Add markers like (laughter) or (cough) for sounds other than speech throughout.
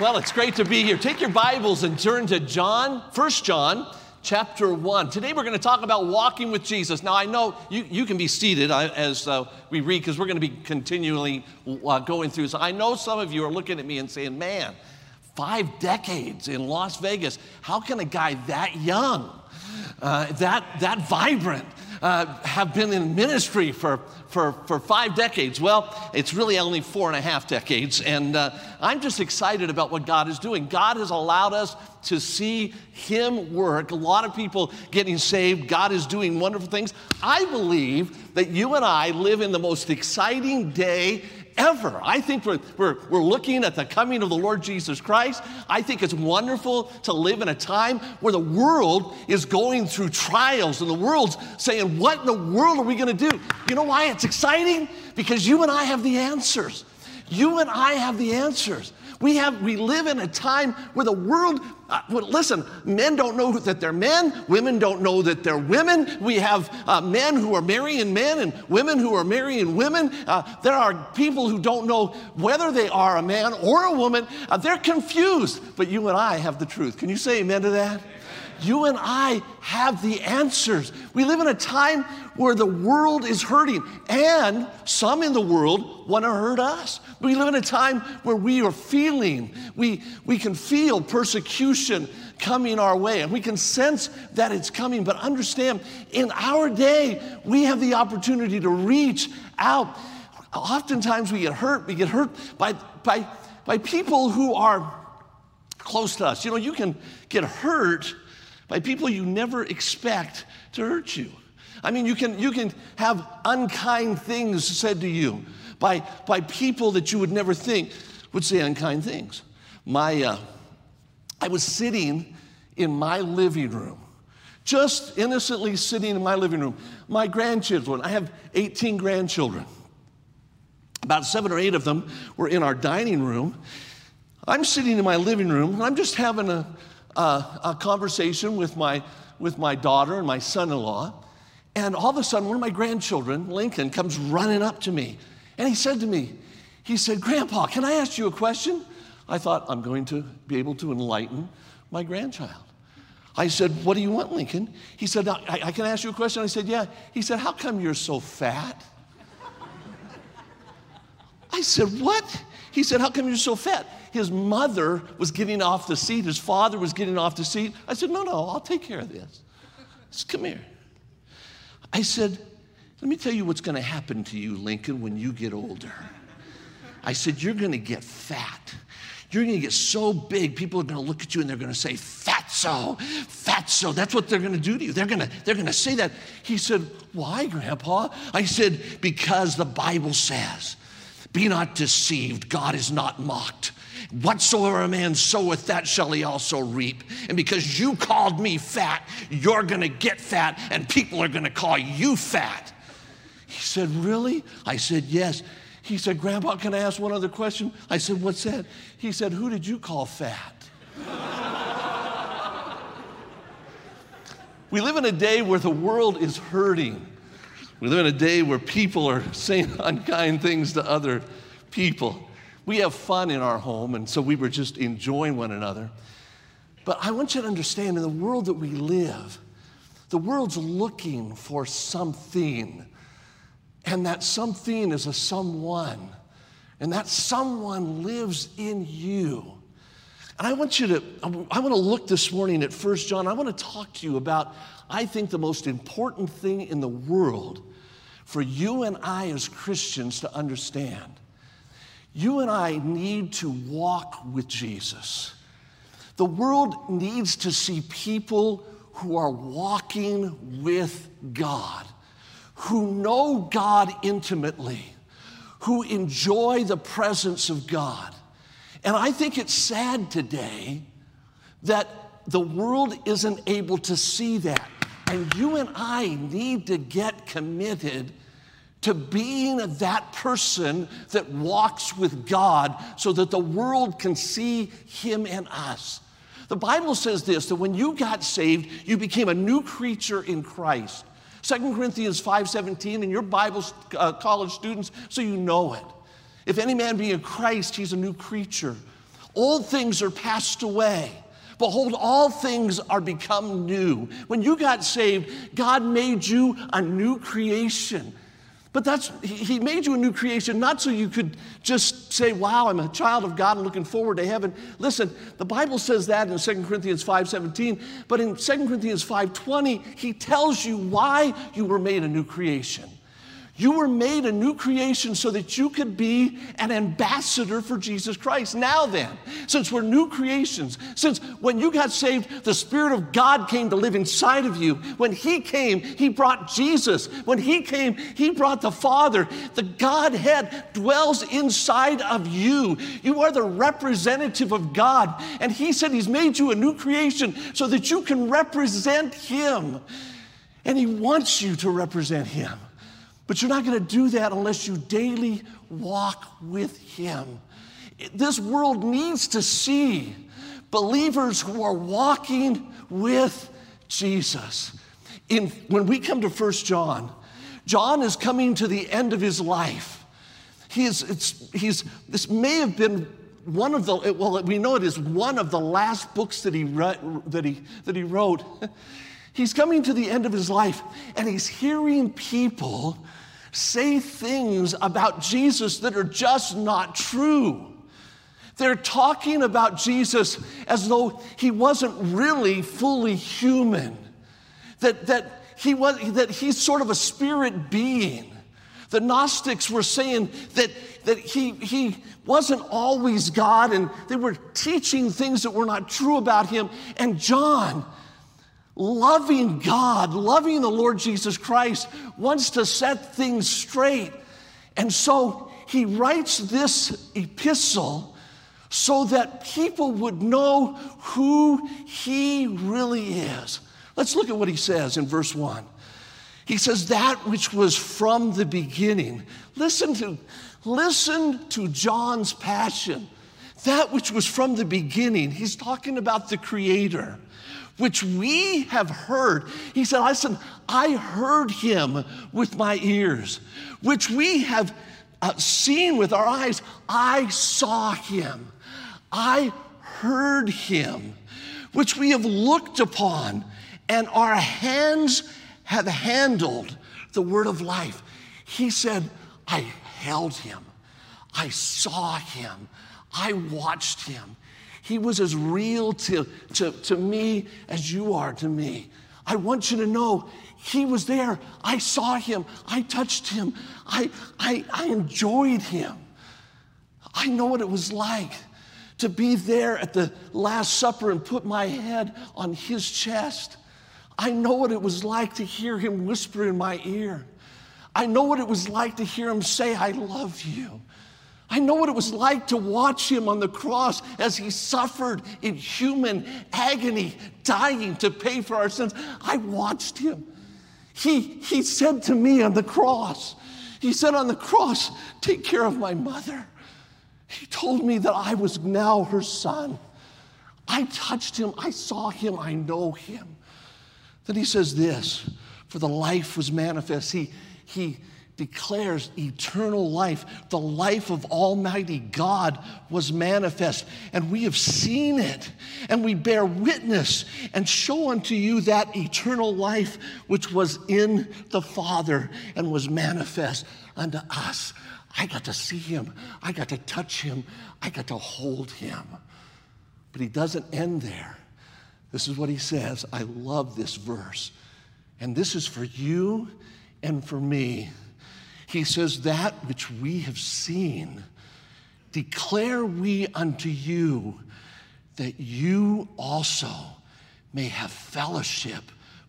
Well, it's great to be here. Take your Bibles and turn to John, 1 John chapter 1. Today we're going to talk about walking with Jesus. Now, I know you, you can be seated as uh, we read because we're going to be continually uh, going through. So I know some of you are looking at me and saying, man, five decades in Las Vegas, how can a guy that young, uh, that, that vibrant, uh, have been in ministry for, for, for five decades. Well, it's really only four and a half decades. And uh, I'm just excited about what God is doing. God has allowed us to see Him work. A lot of people getting saved. God is doing wonderful things. I believe that you and I live in the most exciting day ever. I think we're, we're, we're looking at the coming of the Lord Jesus Christ. I think it's wonderful to live in a time where the world is going through trials and the world's saying, What in the world are we going to do? You know why it's exciting? Because you and I have the answers. You and I have the answers. We, have, we live in a time where the world, uh, well, listen, men don't know that they're men, women don't know that they're women. We have uh, men who are marrying men and women who are marrying women. Uh, there are people who don't know whether they are a man or a woman. Uh, they're confused, but you and I have the truth. Can you say amen to that? You and I have the answers. We live in a time where the world is hurting, and some in the world want to hurt us. We live in a time where we are feeling, we, we can feel persecution coming our way, and we can sense that it's coming. But understand, in our day, we have the opportunity to reach out. Oftentimes, we get hurt. We get hurt by, by, by people who are close to us. You know, you can get hurt by people you never expect to hurt you. I mean, you can, you can have unkind things said to you by, by people that you would never think would say unkind things. My, uh, I was sitting in my living room, just innocently sitting in my living room. My grandchildren, I have 18 grandchildren. About seven or eight of them were in our dining room. I'm sitting in my living room and I'm just having a, a, a conversation with my, with my daughter and my son in law. And all of a sudden, one of my grandchildren, Lincoln, comes running up to me. And he said to me, he said, Grandpa, can I ask you a question? I thought, I'm going to be able to enlighten my grandchild. I said, What do you want, Lincoln? He said, I, I can ask you a question. I said, Yeah. He said, How come you're so fat? I said, What? He said, How come you're so fat? His mother was getting off the seat, his father was getting off the seat. I said, No, no, I'll take care of this. Said, Come here. I said, Let me tell you what's going to happen to you, Lincoln, when you get older. I said, You're going to get fat. You're going to get so big, people are going to look at you and they're going to say, Fatso, Fatso. That's what they're going to do to you. They're going to, they're going to say that. He said, Why, Grandpa? I said, Because the Bible says, Be not deceived, God is not mocked. Whatsoever a man soweth, that shall he also reap. And because you called me fat, you're going to get fat, and people are going to call you fat. He said, Really? I said, Yes. He said, Grandpa, can I ask one other question? I said, What's that? He said, Who did you call fat? (laughs) we live in a day where the world is hurting. We live in a day where people are (laughs) saying unkind things to other people we have fun in our home, and so we were just enjoying one another. But I want you to understand in the world that we live, the world's looking for something, and that something is a someone, and that someone lives in you. And I want you to, I want to look this morning at First John. I want to talk to you about, I think, the most important thing in the world for you and I as Christians to understand. You and I need to walk with Jesus. The world needs to see people who are walking with God, who know God intimately, who enjoy the presence of God. And I think it's sad today that the world isn't able to see that. And you and I need to get committed to being that person that walks with God so that the world can see Him in us. The Bible says this that when you got saved, you became a new creature in Christ. 2 Corinthians 5:17 and your Bible uh, college students so you know it. If any man be in Christ, he's a new creature. Old things are passed away. Behold, all things are become new. When you got saved, God made you a new creation. But that's, he made you a new creation, not so you could just say, wow, I'm a child of God and looking forward to heaven. Listen, the Bible says that in 2 Corinthians 5.17, but in 2 Corinthians 5.20, he tells you why you were made a new creation. You were made a new creation so that you could be an ambassador for Jesus Christ. Now, then, since we're new creations, since when you got saved, the Spirit of God came to live inside of you. When He came, He brought Jesus. When He came, He brought the Father. The Godhead dwells inside of you. You are the representative of God. And He said He's made you a new creation so that you can represent Him. And He wants you to represent Him. But you're not going to do that unless you daily walk with Him. This world needs to see believers who are walking with Jesus. In, when we come to First John, John is coming to the end of his life. He is, he's, this may have been one of the, well, we know it is one of the last books that he, that he, that he wrote. (laughs) He's coming to the end of his life and he's hearing people say things about Jesus that are just not true. They're talking about Jesus as though he wasn't really fully human, that, that, he was, that he's sort of a spirit being. The Gnostics were saying that, that he, he wasn't always God, and they were teaching things that were not true about him. And John, loving God, loving the Lord Jesus Christ, wants to set things straight. And so he writes this epistle so that people would know who he really is. Let's look at what he says in verse 1. He says, That which was from the beginning. Listen to, listen to John's passion. That which was from the beginning. He's talking about the Creator which we have heard. He said, Listen, I heard him with my ears, which we have uh, seen with our eyes. I saw him. I heard him, which we have looked upon, and our hands have handled the word of life. He said, I held him. I saw him. I watched him. He was as real to, to, to me as you are to me. I want you to know he was there. I saw him. I touched him. I, I, I enjoyed him. I know what it was like to be there at the Last Supper and put my head on his chest. I know what it was like to hear him whisper in my ear. I know what it was like to hear him say, I love you. I know what it was like to watch him on the cross as he suffered in human agony, dying to pay for our sins. I watched him. He, he said to me on the cross, he said on the cross, Take care of my mother. He told me that I was now her son. I touched him, I saw him, I know him. Then he says this, for the life was manifest. He, he, declares eternal life. The life of Almighty God was manifest, and we have seen it, and we bear witness and show unto you that eternal life which was in the Father and was manifest unto us. I got to see him, I got to touch him, I got to hold him. But he doesn't end there. This is what he says. I love this verse. And this is for you and for me. He says, That which we have seen, declare we unto you, that you also may have fellowship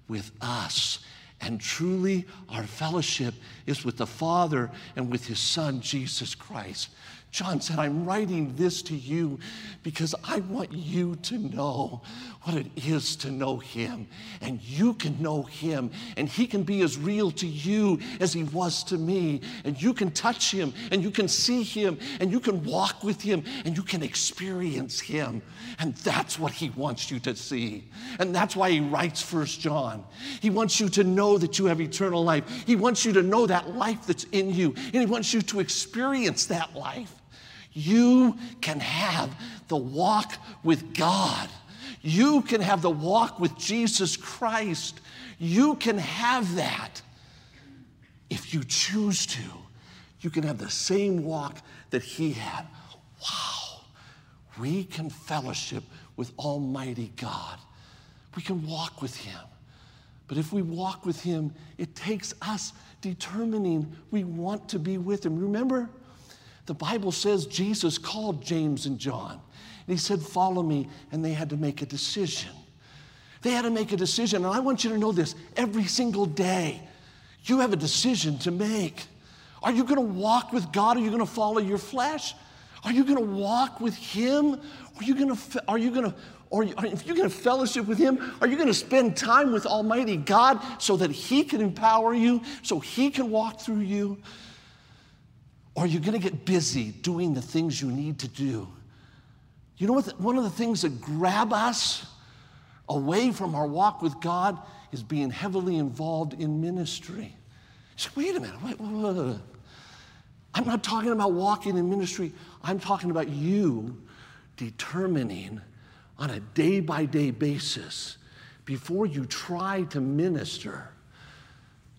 with us. And truly, our fellowship is with the Father and with His Son, Jesus Christ. John said, I'm writing this to you because I want you to know what it is to know Him. And you can know Him, and He can be as real to you as He was to me. And you can touch Him, and you can see Him, and you can walk with Him, and you can experience Him. And that's what He wants you to see. And that's why He writes First John. He wants you to know that you have eternal life, He wants you to know that life that's in you, and He wants you to experience that life you can have the walk with God. You can have the walk with Jesus Christ. You can have that if you choose to. You can have the same walk that he had. Wow. We can fellowship with Almighty God. We can walk with him. But if we walk with him, it takes us determining we want to be with him. Remember, the Bible says Jesus called James and John. And he said, Follow me. And they had to make a decision. They had to make a decision. And I want you to know this every single day, you have a decision to make. Are you going to walk with God? Are you going to follow your flesh? Are you going to walk with Him? Are you going to, are you going to, or if you're going to fellowship with Him, are you going to spend time with Almighty God so that He can empower you, so He can walk through you? Or you're you going to get busy doing the things you need to do? You know what? The, one of the things that grab us away from our walk with God is being heavily involved in ministry. Say, wait a minute, wait, wait, wait. I'm not talking about walking in ministry. I'm talking about you determining on a day by day basis before you try to minister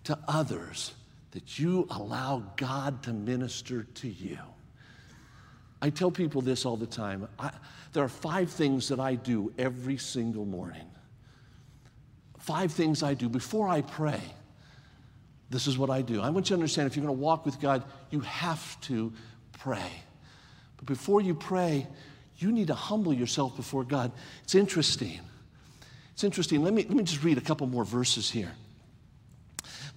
to others that you allow God to minister to you. I tell people this all the time. I, there are five things that I do every single morning. Five things I do before I pray. This is what I do. I want you to understand if you're going to walk with God, you have to pray. But before you pray, you need to humble yourself before God. It's interesting. It's interesting. Let me, let me just read a couple more verses here.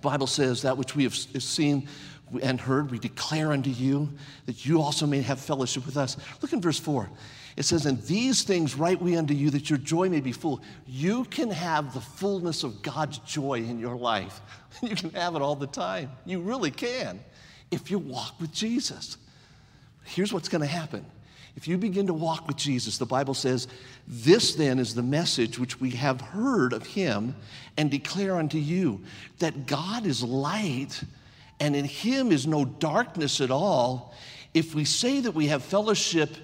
Bible says, That which we have seen and heard, we declare unto you, that you also may have fellowship with us. Look in verse 4. It says, And these things write we unto you, that your joy may be full. You can have the fullness of God's joy in your life. (laughs) You can have it all the time. You really can if you walk with Jesus. Here's what's going to happen. If you begin to walk with Jesus, the Bible says, This then is the message which we have heard of him and declare unto you that God is light and in him is no darkness at all. If we say that we have fellowship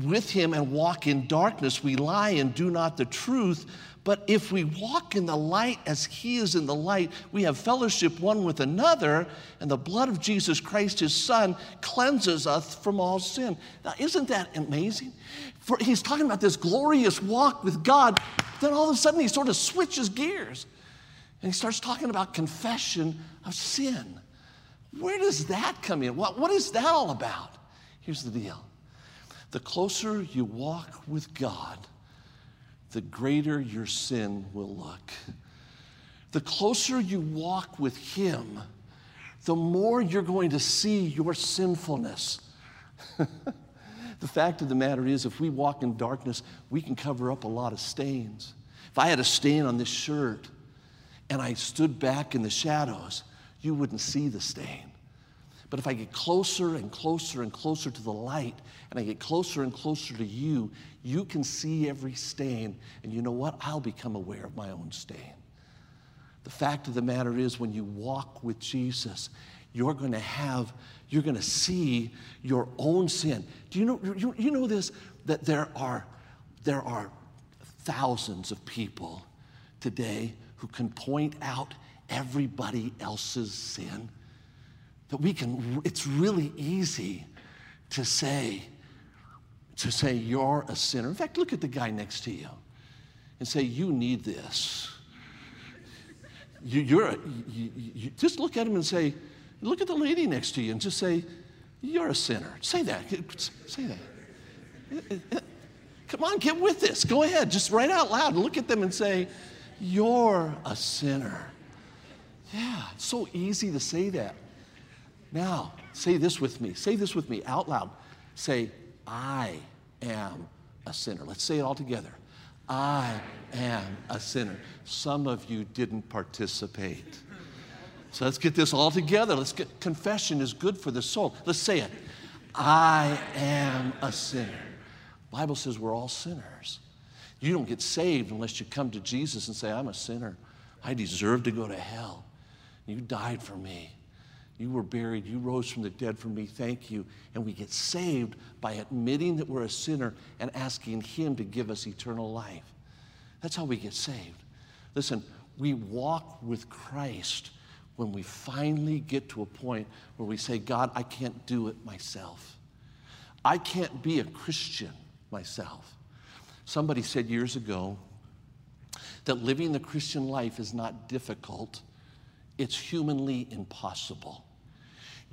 with him and walk in darkness, we lie and do not the truth. But if we walk in the light as he is in the light, we have fellowship one with another, and the blood of Jesus Christ, his son, cleanses us from all sin. Now, isn't that amazing? For he's talking about this glorious walk with God, then all of a sudden he sort of switches gears and he starts talking about confession of sin. Where does that come in? What, what is that all about? Here's the deal the closer you walk with God, the greater your sin will look. The closer you walk with Him, the more you're going to see your sinfulness. (laughs) the fact of the matter is, if we walk in darkness, we can cover up a lot of stains. If I had a stain on this shirt and I stood back in the shadows, you wouldn't see the stain. But if I get closer and closer and closer to the light, and I get closer and closer to you, you can see every stain. And you know what? I'll become aware of my own stain. The fact of the matter is, when you walk with Jesus, you're going to have, you're going to see your own sin. Do you know, you, you know this? That there are, there are thousands of people today who can point out everybody else's sin that we can, it's really easy to say, to say you're a sinner. In fact, look at the guy next to you and say, you need this. You, are a, you, you, just look at him and say, look at the lady next to you and just say, you're a sinner. Say that. Say that. Come on, get with this. Go ahead. Just right out loud. Look at them and say, You're a sinner. Yeah, it's so easy to say that. Now, say this with me. Say this with me out loud. Say, I am a sinner. Let's say it all together. I am a sinner. Some of you didn't participate. So let's get this all together. Let's get confession is good for the soul. Let's say it. I am a sinner. Bible says we're all sinners. You don't get saved unless you come to Jesus and say, I'm a sinner. I deserve to go to hell. You died for me. You were buried. You rose from the dead for me. Thank you. And we get saved by admitting that we're a sinner and asking Him to give us eternal life. That's how we get saved. Listen, we walk with Christ when we finally get to a point where we say, God, I can't do it myself. I can't be a Christian myself. Somebody said years ago that living the Christian life is not difficult, it's humanly impossible.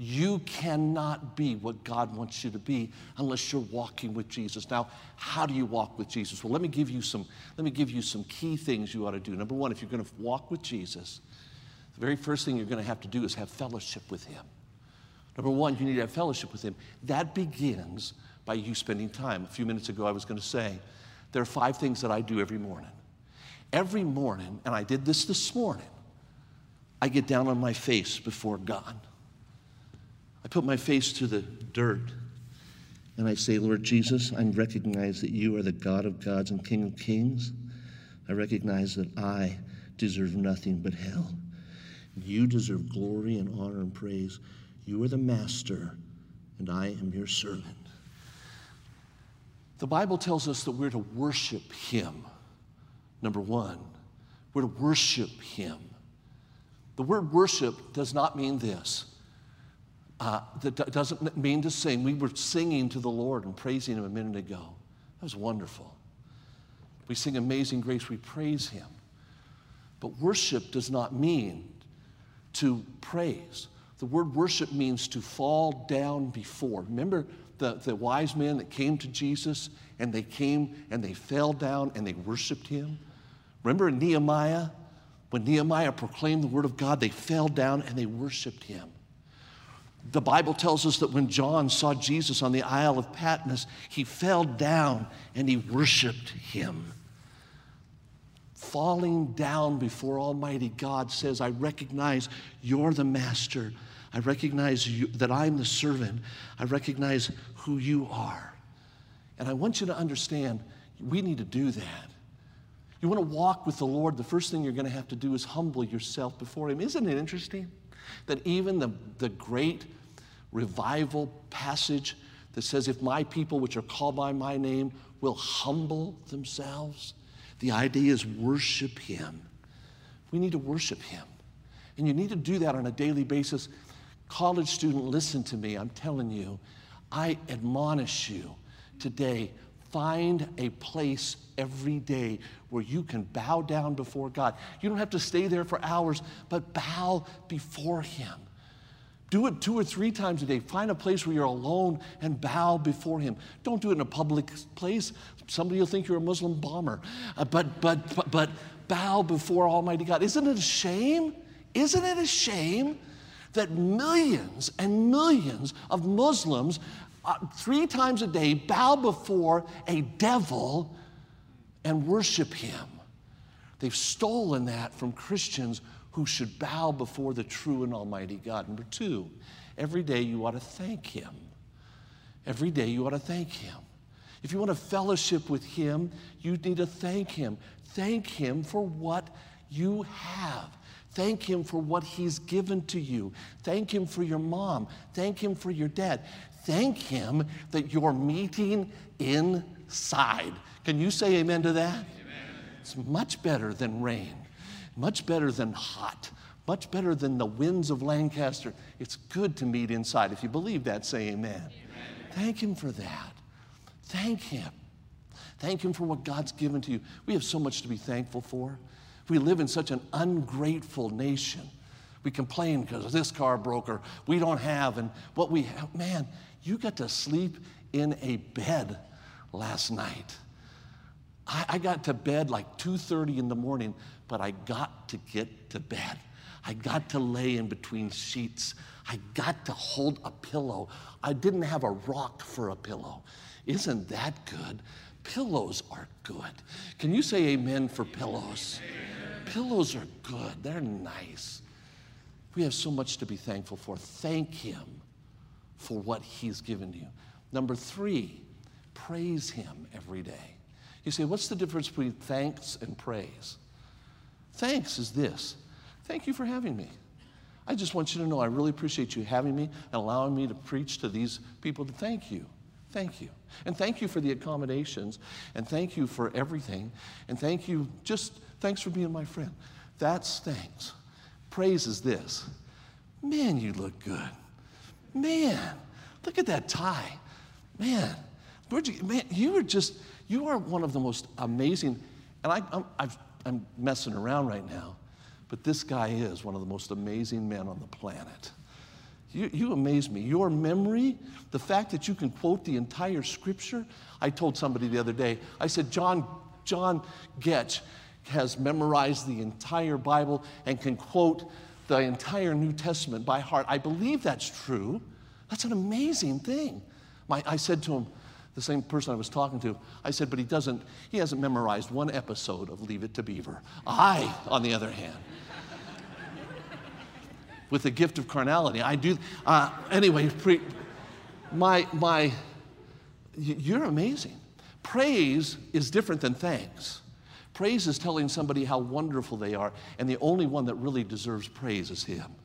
You cannot be what God wants you to be unless you're walking with Jesus. Now, how do you walk with Jesus? Well, let me give you some, let me give you some key things you ought to do. Number one, if you're going to walk with Jesus, the very first thing you're going to have to do is have fellowship with Him. Number one, you need to have fellowship with Him. That begins by you spending time. A few minutes ago, I was going to say, there are five things that I do every morning. Every morning, and I did this this morning, I get down on my face before God. Put my face to the dirt and I say, Lord Jesus, I recognize that you are the God of gods and King of kings. I recognize that I deserve nothing but hell. You deserve glory and honor and praise. You are the master, and I am your servant. The Bible tells us that we're to worship him. Number one, we're to worship him. The word worship does not mean this uh, that doesn't mean to sing. We were singing to the Lord and praising Him a minute ago. That was wonderful. We sing Amazing Grace, we praise Him. But worship does not mean to praise. The word worship means to fall down before. Remember the, the wise men that came to Jesus and they came and they fell down and they worshiped Him? Remember Nehemiah? When Nehemiah proclaimed the word of God, they fell down and they worshiped Him. The Bible tells us that when John saw Jesus on the Isle of Patmos, he fell down and he worshiped him. Falling down before Almighty God says, I recognize you're the master. I recognize you, that I'm the servant. I recognize who you are. And I want you to understand we need to do that. You want to walk with the Lord, the first thing you're going to have to do is humble yourself before Him. Isn't it interesting that even the, the great revival passage that says, If my people, which are called by my name, will humble themselves, the idea is worship Him. We need to worship Him. And you need to do that on a daily basis. College student, listen to me. I'm telling you, I admonish you today find a place every day where you can bow down before God. You don't have to stay there for hours, but bow before Him. Do it two or three times a day. Find a place where you're alone and bow before Him. Don't do it in a public place. Somebody will think you're a Muslim bomber. Uh, but, but, but, but bow before Almighty God. Isn't it a shame? Isn't it a shame that millions and millions of Muslims uh, three times a day bow before a devil and worship him? They've stolen that from Christians who should bow before the true and almighty God. Number two, every day you ought to thank Him. Every day you ought to thank Him. If you want to fellowship with Him, you need to thank Him. Thank Him for what you have. Thank Him for what He's given to you. Thank Him for your mom. Thank Him for your dad. Thank Him that you're meeting inside. Can you say amen to that? Amen. It's much better than rain much better than hot, much better than the winds of Lancaster. It's good to meet inside. If you believe that, say amen. amen. Thank Him for that. Thank Him. Thank Him for what God's given to you. We have so much to be thankful for. We live in such an ungrateful nation. We complain because this car broke or we don't have, and what we have. Man, you got to sleep in a bed last night. I, I got to bed like 2:30 in the morning but I got to get to bed. I got to lay in between sheets. I got to hold a pillow. I didn't have a rock for a pillow. Isn't that good? Pillows are good. Can you say amen for pillows? Amen. Pillows are good, they're nice. We have so much to be thankful for. Thank Him for what He's given you. Number three, praise Him every day. You say, what's the difference between thanks and praise? Thanks is this thank you for having me. I just want you to know I really appreciate you having me and allowing me to preach to these people. To thank you. Thank you. And thank you for the accommodations. And thank you for everything. And thank you, just thanks for being my friend. That's thanks. Praise is this. Man, you look good. Man, look at that tie. Man, where'd you, man, you are just, you are one of the most amazing, and I, I'm, i am messing around right now, but this guy is one of the most amazing men on the planet. You, you amaze me. Your memory, the fact that you can quote the entire scripture. I told somebody the other day, I said, John, John Goetsch has memorized the entire Bible and can quote the entire New Testament by heart. I believe that's true. That's an amazing thing. My, I said to him, the same person I was talking to, I said, but he doesn't, he hasn't memorized one episode of Leave It to Beaver. I, on the other hand, with the gift of carnality, I do, uh, anyway, pre, my, my, you're amazing. Praise is different than thanks. Praise is telling somebody how wonderful they are, and the only one that really deserves praise is Him.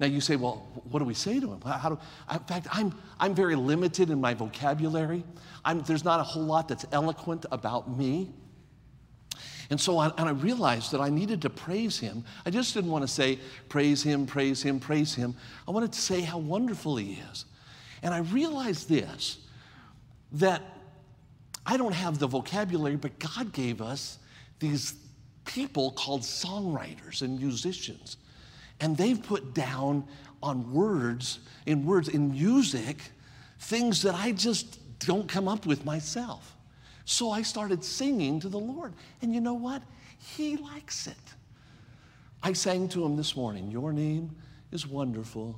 Now you say, well, what do we say to him? How do, in fact, I'm, I'm very limited in my vocabulary. I'm, there's not a whole lot that's eloquent about me. And so I, and I realized that I needed to praise him. I just didn't want to say, praise him, praise him, praise him. I wanted to say how wonderful he is. And I realized this that I don't have the vocabulary, but God gave us these people called songwriters and musicians and they've put down on words, in words, in music, things that I just don't come up with myself. So I started singing to the Lord. And you know what? He likes it. I sang to him this morning, Your name is wonderful.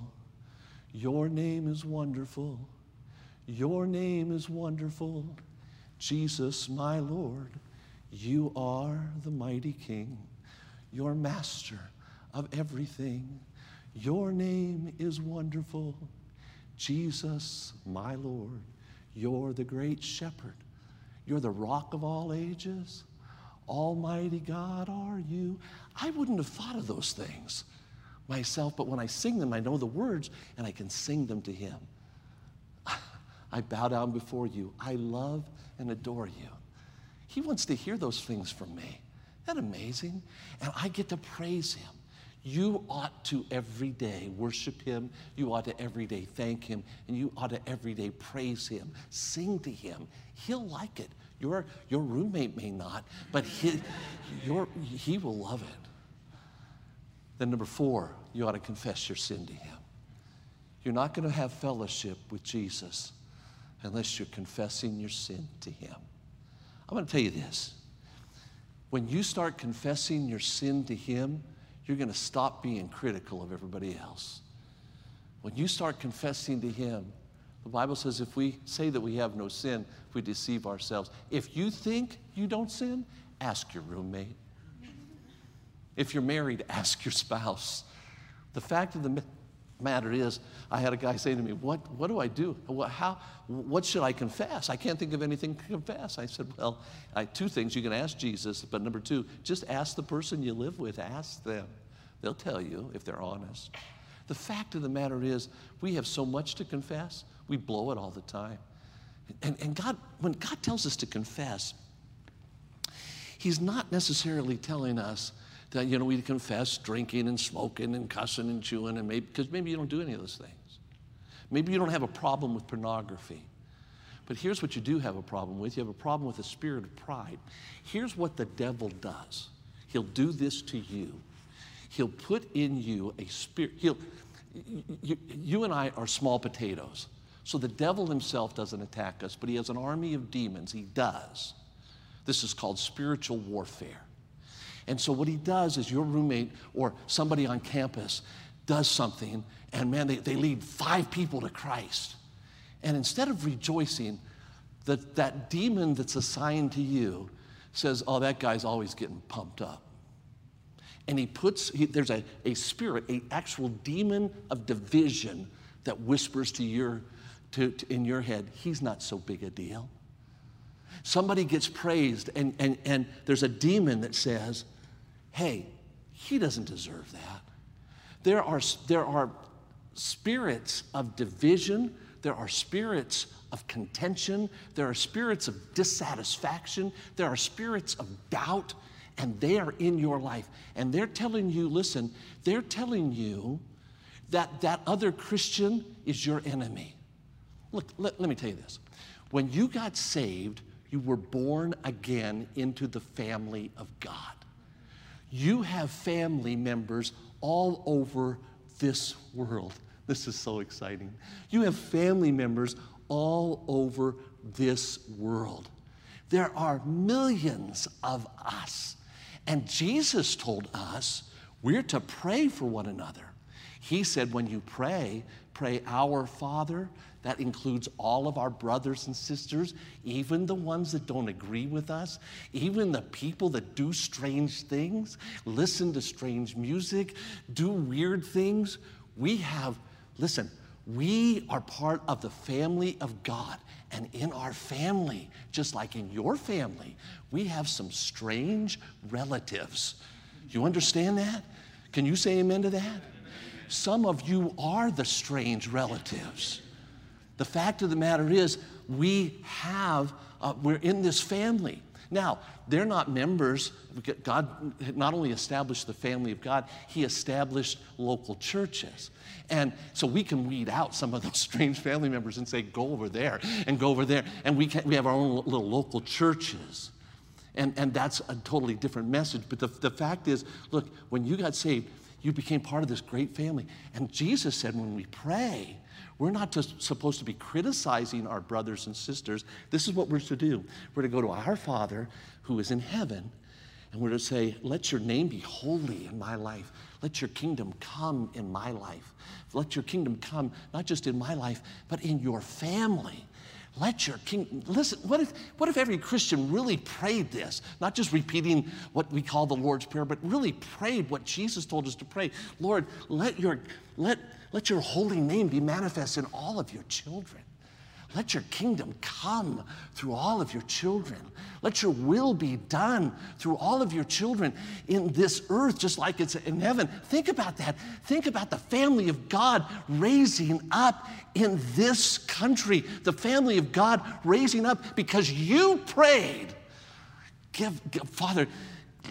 Your name is wonderful. Your name is wonderful. Jesus, my Lord, you are the mighty King, your master of everything. Your name is wonderful. Jesus, my Lord, you're the great shepherd. You're the rock of all ages. Almighty God are you. I wouldn't have thought of those things myself, but when I sing them, I know the words and I can sing them to Him. (laughs) I bow down before you. I love and adore you. He wants to hear those things from me. Isn't that amazing? And I get to praise Him. You ought to every day worship Him. You ought to every day thank Him. And you ought to every day praise Him. Sing to Him. He'll like it. Your, your roommate may not, but he, your, he will love it. Then, number four, you ought to confess your sin to Him. You're not going to have fellowship with Jesus unless you're confessing your sin to Him. I'm going to tell you this. When you start confessing your sin to Him, you're going to stop being critical of everybody else. When you start confessing to Him, the Bible says if we say that we have no sin, we deceive ourselves. If you think you don't sin, ask your roommate. If you're married, (laughs) ask your spouse. The fact of the matter is, I had a guy say to me, What, what do I do? What, how, what should I confess? I can't think of anything to confess. I said, Well, I, two things. You can ask Jesus, but number two, just ask the person you live with. Ask them. They'll tell you if they're honest. The fact of the matter is, we have so much to confess, we blow it all the time. And, and God, when God tells us to confess, He's not necessarily telling us, that, you know, we confess drinking and smoking and cussing and chewing, and maybe, because maybe you don't do any of those things. Maybe you don't have a problem with pornography. But here's what you do have a problem with you have a problem with the spirit of pride. Here's what the devil does he'll do this to you. He'll put in you a spirit. He'll, you, you and I are small potatoes. So the devil himself doesn't attack us, but he has an army of demons. He does. This is called spiritual warfare. And so what he does is your roommate or somebody on campus does something, and man, they, they lead five people to Christ. And instead of rejoicing, that, that demon that's assigned to you says, Oh, that guy's always getting pumped up. And he puts, he, there's a, a spirit, an actual demon of division that whispers to your, to, to, in your head, he's not so big a deal. Somebody gets praised, and, and, and there's a demon that says, hey, he doesn't deserve that. There are, there are spirits of division, there are spirits of contention, there are spirits of dissatisfaction, there are spirits of doubt, and they are in your life. And they're telling you, listen, they're telling you that that other Christian is your enemy. Look, let, let me tell you this. When you got saved, you were born again into the family of God. You have family members all over this world. (laughs) This is so exciting. You have family members all over this world. There are millions of us. And Jesus told us we're to pray for one another. He said, when you pray, pray, Our Father. That includes all of our brothers and sisters, even the ones that don't agree with us, even the people that do strange things, listen to strange music, do weird things. We have, listen, we are part of the family of God. And in our family, just like in your family, we have some strange relatives. You understand that? Can you say amen to that? Some of you are the strange relatives. The fact of the matter is, we have, uh, we're in this family. Now, they're not members. God not only established the family of God, He established local churches. And so we can weed out some of those (laughs) strange family members and say, go over there and go over there. And we, can, we have our own little local churches. And, and that's a totally different message. But the, the fact is, look, when you got saved, you became part of this great family. And Jesus said, when we pray, we're not just supposed to be criticizing our brothers and sisters. This is what we're to do. We're to go to our Father who is in heaven, and we're to say, Let your name be holy in my life. Let your kingdom come in my life. Let your kingdom come not just in my life, but in your family. Let your kingdom, listen, what if, what if every Christian really prayed this? Not just repeating what we call the Lord's Prayer, but really prayed what Jesus told us to pray. Lord, let your, let, let your holy name be manifest in all of your children. Let your kingdom come through all of your children. Let your will be done through all of your children in this earth, just like it's in heaven. Think about that. Think about the family of God raising up in this country, the family of God raising up because you prayed. Give, give Father,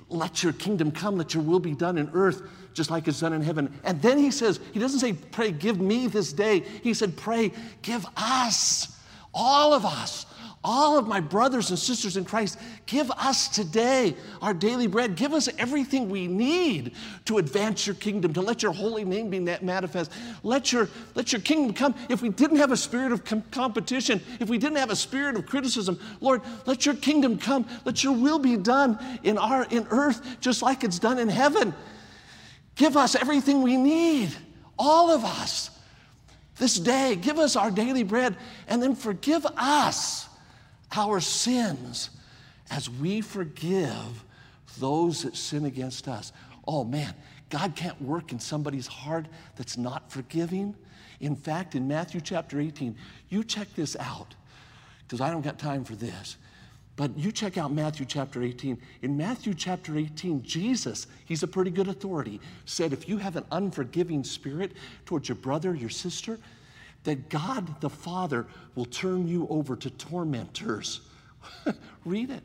let your kingdom come, let your will be done in earth just like it's done in heaven. And then he says, he doesn't say, pray, give me this day. He said, pray, give us, all of us, all of my brothers and sisters in Christ, give us today our daily bread. Give us everything we need to advance your kingdom, to let your holy name be manifest. Let your, let your kingdom come. If we didn't have a spirit of com- competition, if we didn't have a spirit of criticism, Lord, let your kingdom come. Let your will be done in, our, in earth just like it's done in heaven. Give us everything we need, all of us, this day. Give us our daily bread and then forgive us our sins as we forgive those that sin against us. Oh man, God can't work in somebody's heart that's not forgiving. In fact, in Matthew chapter 18, you check this out because I don't got time for this. But you check out Matthew chapter 18. In Matthew chapter 18, Jesus, he's a pretty good authority, said if you have an unforgiving spirit towards your brother, your sister, that God the Father will turn you over to tormentors. (laughs) Read it.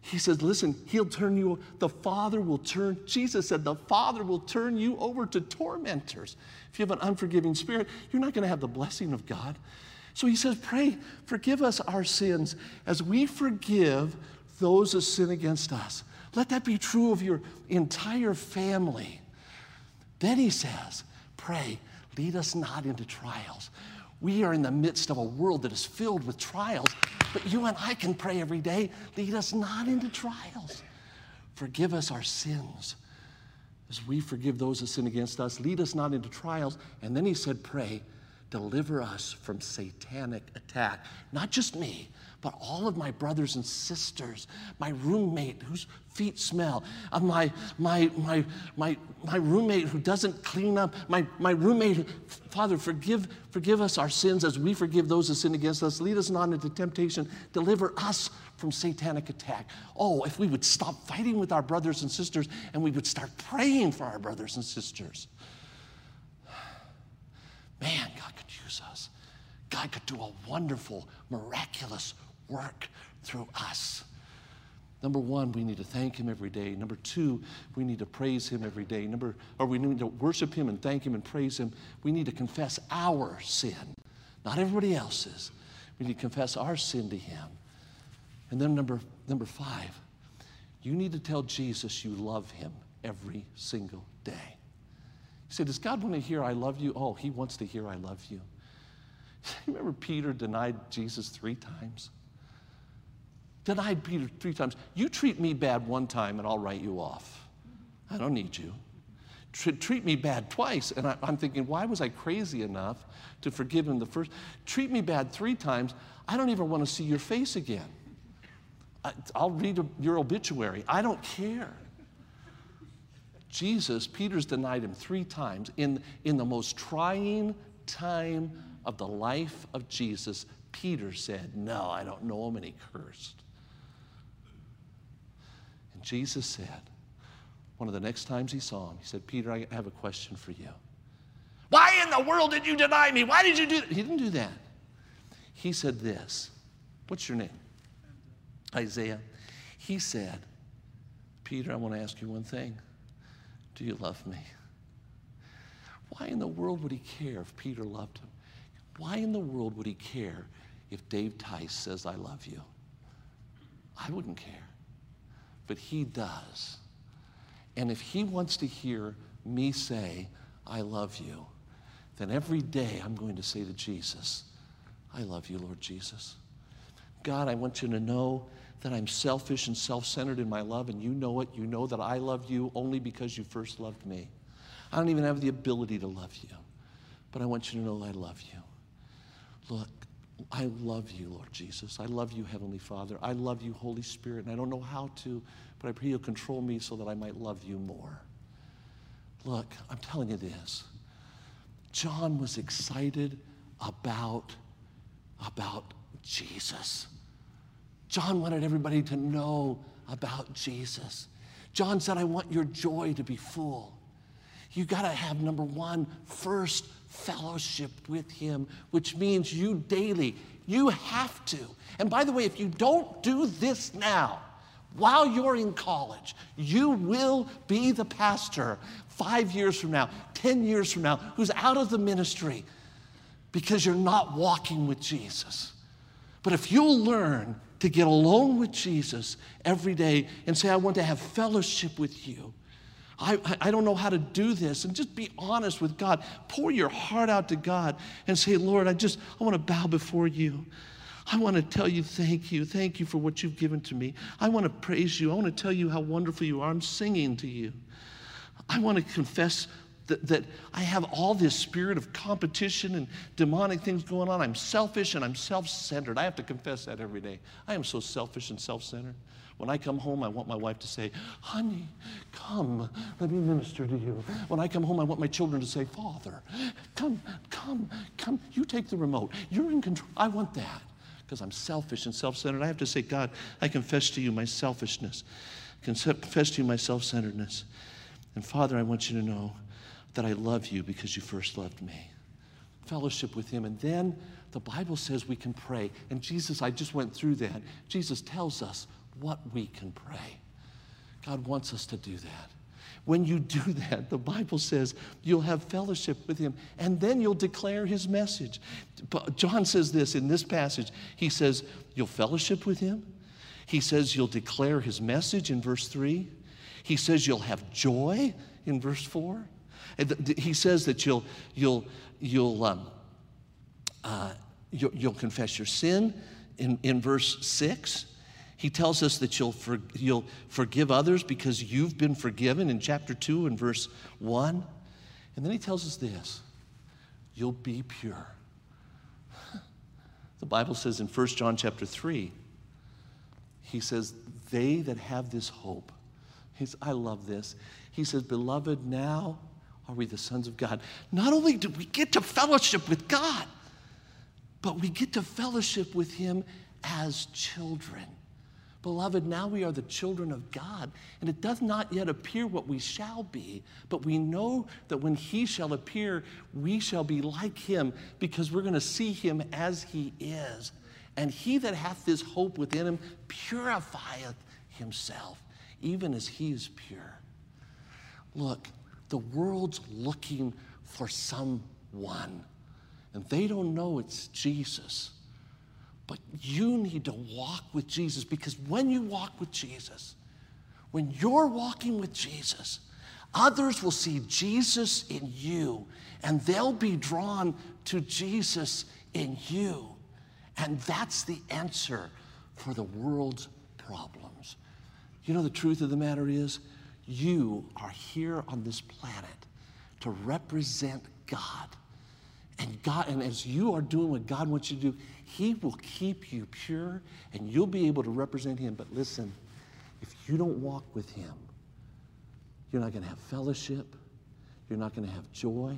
He says, listen, he'll turn you, the Father will turn, Jesus said, the Father will turn you over to tormentors. If you have an unforgiving spirit, you're not going to have the blessing of God. So he says, pray, forgive us our sins as we forgive those that sin against us. Let that be true of your entire family. Then he says, pray, lead us not into trials. We are in the midst of a world that is filled with trials, but you and I can pray every day lead us not into trials. Forgive us our sins as we forgive those that sin against us. Lead us not into trials. And then he said, Pray, deliver us from satanic attack. Not just me, but all of my brothers and sisters, my roommate whose feet smell, uh, my, my, my, my, my roommate who doesn't clean up, my, my roommate, Father, forgive, forgive us our sins as we forgive those who sin against us. Lead us not into temptation. Deliver us from satanic attack. Oh, if we would stop fighting with our brothers and sisters and we would start praying for our brothers and sisters. Use us. God could do a wonderful, miraculous work through us. Number one, we need to thank Him every day. Number two, we need to praise Him every day. Number, or we need to worship Him and thank Him and praise Him. We need to confess our sin, not everybody else's. We need to confess our sin to Him. And then number, number five, you need to tell Jesus you love Him every single day. You say, Does God want to hear I love you? Oh, He wants to hear I love (laughs) you. Remember, Peter denied Jesus three times? Denied Peter three times. You treat me bad one time and I'll write you off. I don't need you. Treat me bad twice. And I, am thinking, why was I crazy enough to forgive him the first? Treat me bad three times. I don't even want to see your face again. I, I'll read your obituary. I don't care. Jesus, Peter's denied him three times. In, in the most trying time of the life of Jesus, Peter said, No, I don't know him, and he cursed. And Jesus said, one of the next times he saw him, he said, Peter, I have a question for you. Why in the world did you deny me? Why did you do that? He didn't do that. He said this. What's your name? Isaiah. He said, Peter, I want to ask you one thing. Do you love me? Why in the world would he care if Peter loved him? Why in the world would he care if Dave Tice says, I love you? I wouldn't care but He does. And if He wants to hear me say, I love you, then every day I'm going to say to Jesus, I love you, Lord Jesus. God, I want you to know that I'm selfish and self centered in my love, and you know it. You know that I love you only because you first loved me. I don't even have the ability to love you, but I want you to know I love you. Look, I love you, Lord Jesus. I love you, Heavenly Father. I love you, Holy Spirit. And I don't know how to, but I pray you'll control me so that I might love you more. Look, I'm telling you this. John was excited about, about Jesus. John wanted everybody to know about Jesus. John said, I want your joy to be full. You got to have number one, first fellowship with Him, which means you daily, you have to. And by the way, if you don't do this now, while you're in college, you will be the pastor five years from now, 10 years from now, who's out of the ministry because you're not walking with Jesus. But if you'll learn to get alone with Jesus every day and say, I want to have fellowship with you, I, I don't know how to do this. And just be honest with God. Pour your heart out to God and say, Lord, I just, I want to bow before you. I want to tell you thank you. Thank you for what you've given to me. I want to praise you. I want to tell you how wonderful you are. I'm singing to you. I want to confess that, that I have all this spirit of competition and demonic things going on. I'm selfish and I'm self centered. I have to confess that every day. I am so selfish and self centered. When I come home, I want my wife to say, Honey, come, let me minister to you. When I come home, I want my children to say, Father, come, come, come, you take the remote. You're in control. I want that because I'm selfish and self centered. I have to say, God, I confess to you my selfishness, confess to you my self centeredness. And Father, I want you to know that I love you because you first loved me. Fellowship with Him. And then the Bible says we can pray. And Jesus, I just went through that. Jesus tells us what we can pray. God wants us to do that. When you do (laughs) that, the Bible says you'll have fellowship with Him and then you'll declare His message. John says this in this passage. He says, You'll fellowship with Him. He says, You'll declare His message in verse 3. He says, You'll have joy in verse 4. He says that you'll, you'll, you'll, um, uh, you'll, you'll confess your sin in, in verse 6. He tells us that you'll, for, you'll forgive others because you've been forgiven in chapter 2 and verse 1. And then he tells us this you'll be pure. (laughs) The Bible says in 1 John chapter 3, he says, They that have this hope. He's, I love this. He says, Beloved, now are we the sons of God. Not only do we get to fellowship with God, but we get to fellowship with Him as children. Beloved, now we are the children of God, and it does not yet appear what we shall be, but we know that when he shall appear, we shall be like him, because we're going to see him as he is. And he that hath this hope within him purifieth himself, even as he is pure. Look, the world's looking for someone, and they don't know it's Jesus. But you need to walk with Jesus because when you walk with Jesus, when you're walking with Jesus, others will see Jesus in you and they'll be drawn to Jesus in you. And that's the answer for the world's problems. You know, the truth of the matter is, you are here on this planet to represent God. And God, and as you are doing what God wants you to do, He will keep you pure and you'll be able to represent Him. But listen, if you don't walk with Him, you're not going to have fellowship, you're not going to have joy,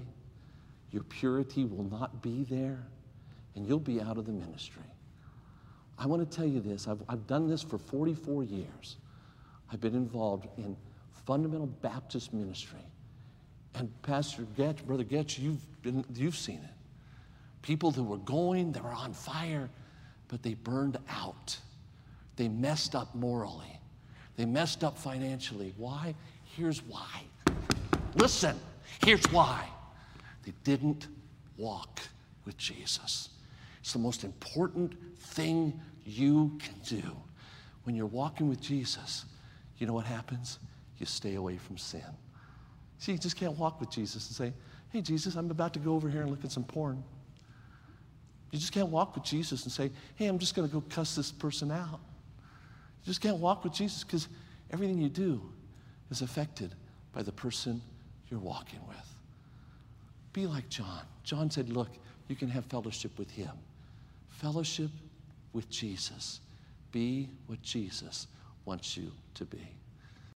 your purity will not be there, and you'll be out of the ministry. I want to tell you this I've, I've done this for 44 years. I've been involved in fundamental Baptist ministry. And Pastor Goetsch, Brother Goetsch, you've, been, you've seen it. People that were going, they were on fire, but they burned out. They messed up morally. They messed up financially. Why? Here's why. Listen, here's why. They didn't walk with Jesus. It's the most important thing you can do. When you're walking with Jesus, you know what happens? You stay away from sin. See, you just can't walk with Jesus and say, Hey, Jesus, I'm about to go over here and look at some porn. You just can't walk with Jesus and say, Hey, I'm just going to go cuss this person out. You just can't walk with Jesus because everything you do is affected by the person you're walking with. Be like John. John said, Look, you can have fellowship with him. Fellowship with Jesus. Be what Jesus wants you to be.